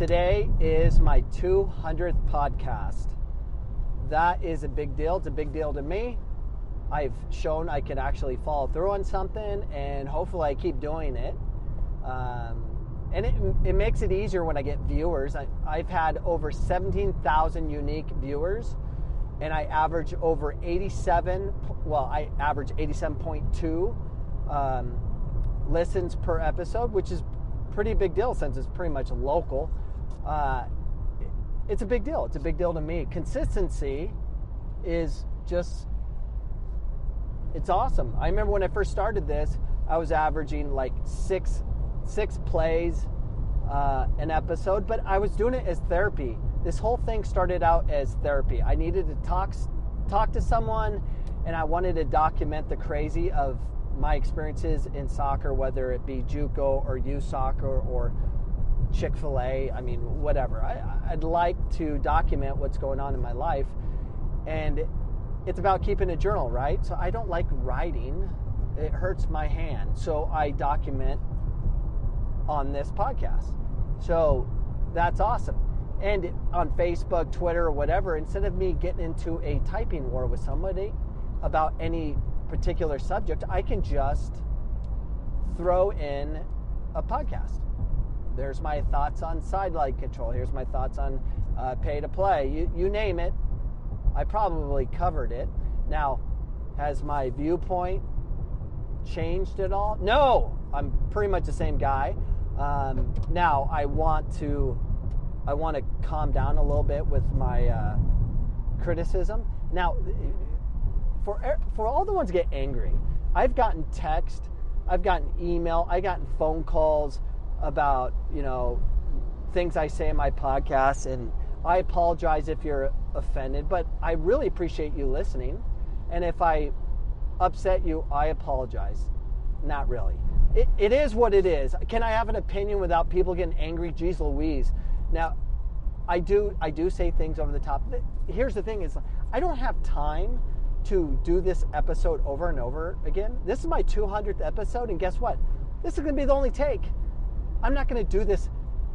Today is my 200th podcast. That is a big deal. It's a big deal to me. I've shown I can actually follow through on something, and hopefully, I keep doing it. Um, and it, it makes it easier when I get viewers. I, I've had over 17,000 unique viewers, and I average over 87. Well, I average 87.2 um, listens per episode, which is pretty big deal since it's pretty much local. Uh, it's a big deal. It's a big deal to me. Consistency is just it's awesome. I remember when I first started this, I was averaging like six six plays uh, an episode, but I was doing it as therapy. This whole thing started out as therapy. I needed to talk talk to someone, and I wanted to document the crazy of my experiences in soccer, whether it be JUCO or youth soccer or Chick Fil A. I mean, whatever. I, I'd like to document what's going on in my life, and it's about keeping a journal, right? So I don't like writing; it hurts my hand. So I document on this podcast. So that's awesome. And on Facebook, Twitter, or whatever, instead of me getting into a typing war with somebody about any particular subject, I can just throw in a podcast. There's my thoughts on sideline control. Here's my thoughts on uh, pay to play. You, you name it, I probably covered it. Now, has my viewpoint changed at all? No, I'm pretty much the same guy. Um, now, I want to I want to calm down a little bit with my uh, criticism. Now, for for all the ones get angry, I've gotten text, I've gotten email, I've gotten phone calls about you know things I say in my podcast, and I apologize if you're offended, but I really appreciate you listening. And if I upset you, I apologize. Not really. It, it is what it is. Can I have an opinion without people getting angry? Jeez Louise. Now, I do I do say things over the top. Here's the thing: is I don't have time to do this episode over and over again. This is my 200th episode, and guess what? This is going to be the only take. I'm not going to do this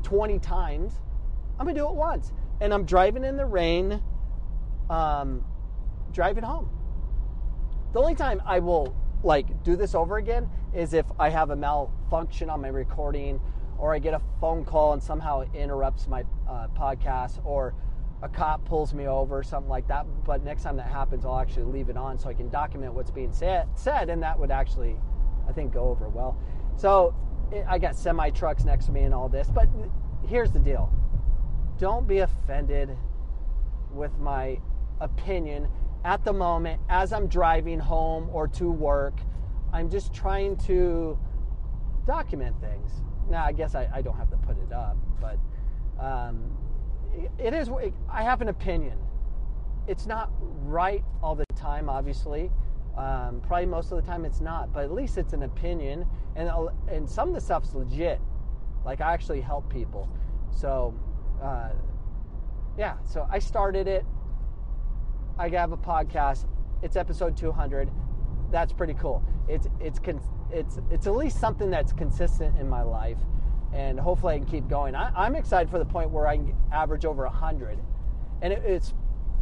20 times. I'm going to do it once. And I'm driving in the rain, um, driving home. The only time I will like do this over again is if I have a malfunction on my recording or I get a phone call and somehow it interrupts my uh, podcast or a cop pulls me over, something like that. But next time that happens, I'll actually leave it on so I can document what's being said, said and that would actually, I think, go over well. So I got semi trucks next to me and all this, but here's the deal don't be offended with my opinion at the moment as I'm driving home or to work. I'm just trying to document things. Now, I guess I, I don't have to put it up, but um, it is. I have an opinion. It's not right all the time, obviously. Um, probably most of the time it's not, but at least it's an opinion, and and some of the stuff's legit. Like I actually help people, so uh, yeah. So I started it. I have a podcast. It's episode 200. That's pretty cool. It's it's it's it's at least something that's consistent in my life, and hopefully I can keep going. I, am excited for the point where I can average over 100, and it, it's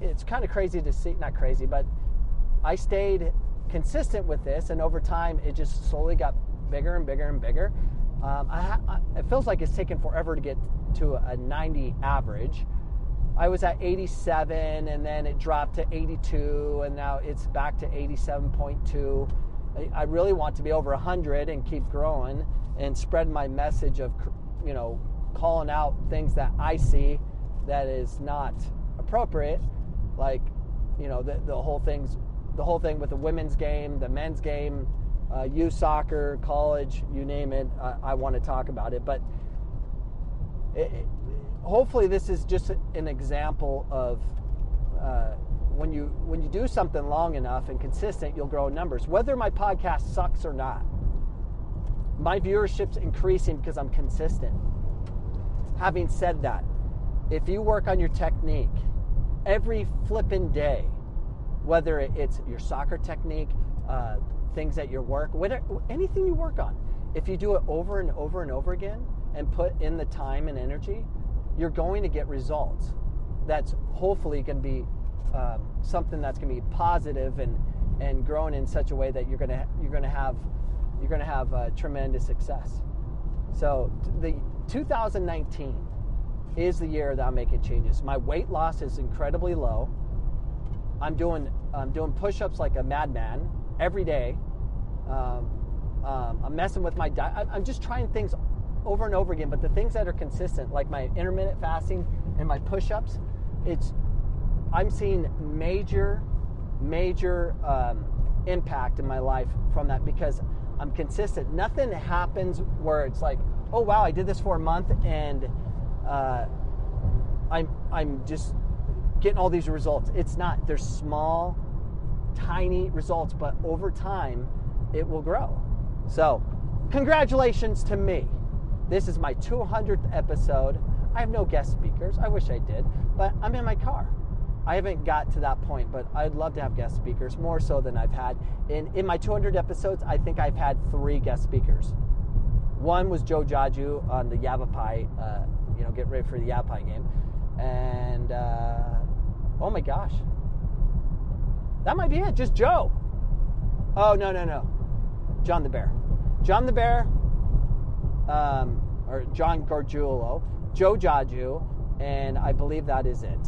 it's kind of crazy to see. Not crazy, but I stayed consistent with this, and over time, it just slowly got bigger and bigger and bigger. Um, I, it feels like it's taken forever to get to a 90 average. I was at 87, and then it dropped to 82, and now it's back to 87.2. I, I really want to be over 100 and keep growing and spread my message of, you know, calling out things that I see that is not appropriate, like, you know, the, the whole thing's the whole thing with the women's game, the men's game, uh, youth soccer, college, you name it. I, I want to talk about it, but it, it, hopefully this is just an example of uh, when you when you do something long enough and consistent, you'll grow numbers. Whether my podcast sucks or not, my viewership's increasing because I'm consistent. Having said that, if you work on your technique every flipping day, whether it's your soccer technique, uh, things at your work, whatever, anything you work on, if you do it over and over and over again and put in the time and energy, you're going to get results. That's hopefully going to be um, something that's going to be positive and and grown in such a way that you're going to you're going to have you're going to have uh, tremendous success. So the 2019 is the year that I'm making changes. My weight loss is incredibly low. I'm doing I'm doing push-ups like a madman every day. Um, um, I'm messing with my diet. I'm just trying things over and over again. But the things that are consistent, like my intermittent fasting and my push-ups, it's I'm seeing major, major um, impact in my life from that because I'm consistent. Nothing happens where it's like, oh wow, I did this for a month and uh, I'm I'm just getting all these results. It's not. They're small, tiny results, but over time, it will grow. So, congratulations to me. This is my 200th episode. I have no guest speakers. I wish I did, but I'm in my car. I haven't got to that point, but I'd love to have guest speakers more so than I've had. In, in my 200 episodes, I think I've had three guest speakers. One was Joe Jaju on the Yavapai, uh, you know, get ready for the Yavapai game. And, uh, oh my gosh, that might be it, just Joe. Oh, no, no, no. John the Bear. John the Bear, um, or John Gargiulo, Joe Jaju, and I believe that is it.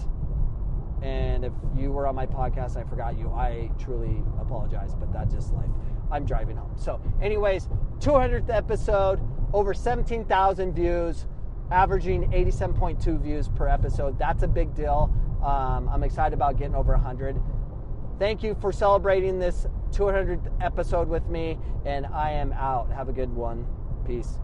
And if you were on my podcast, I forgot you. I truly apologize, but that's just life. I'm driving home. So, anyways, 200th episode, over 17,000 views, averaging 87.2 views per episode. That's a big deal. Um, I'm excited about getting over 100. Thank you for celebrating this 200th episode with me, and I am out. Have a good one. Peace.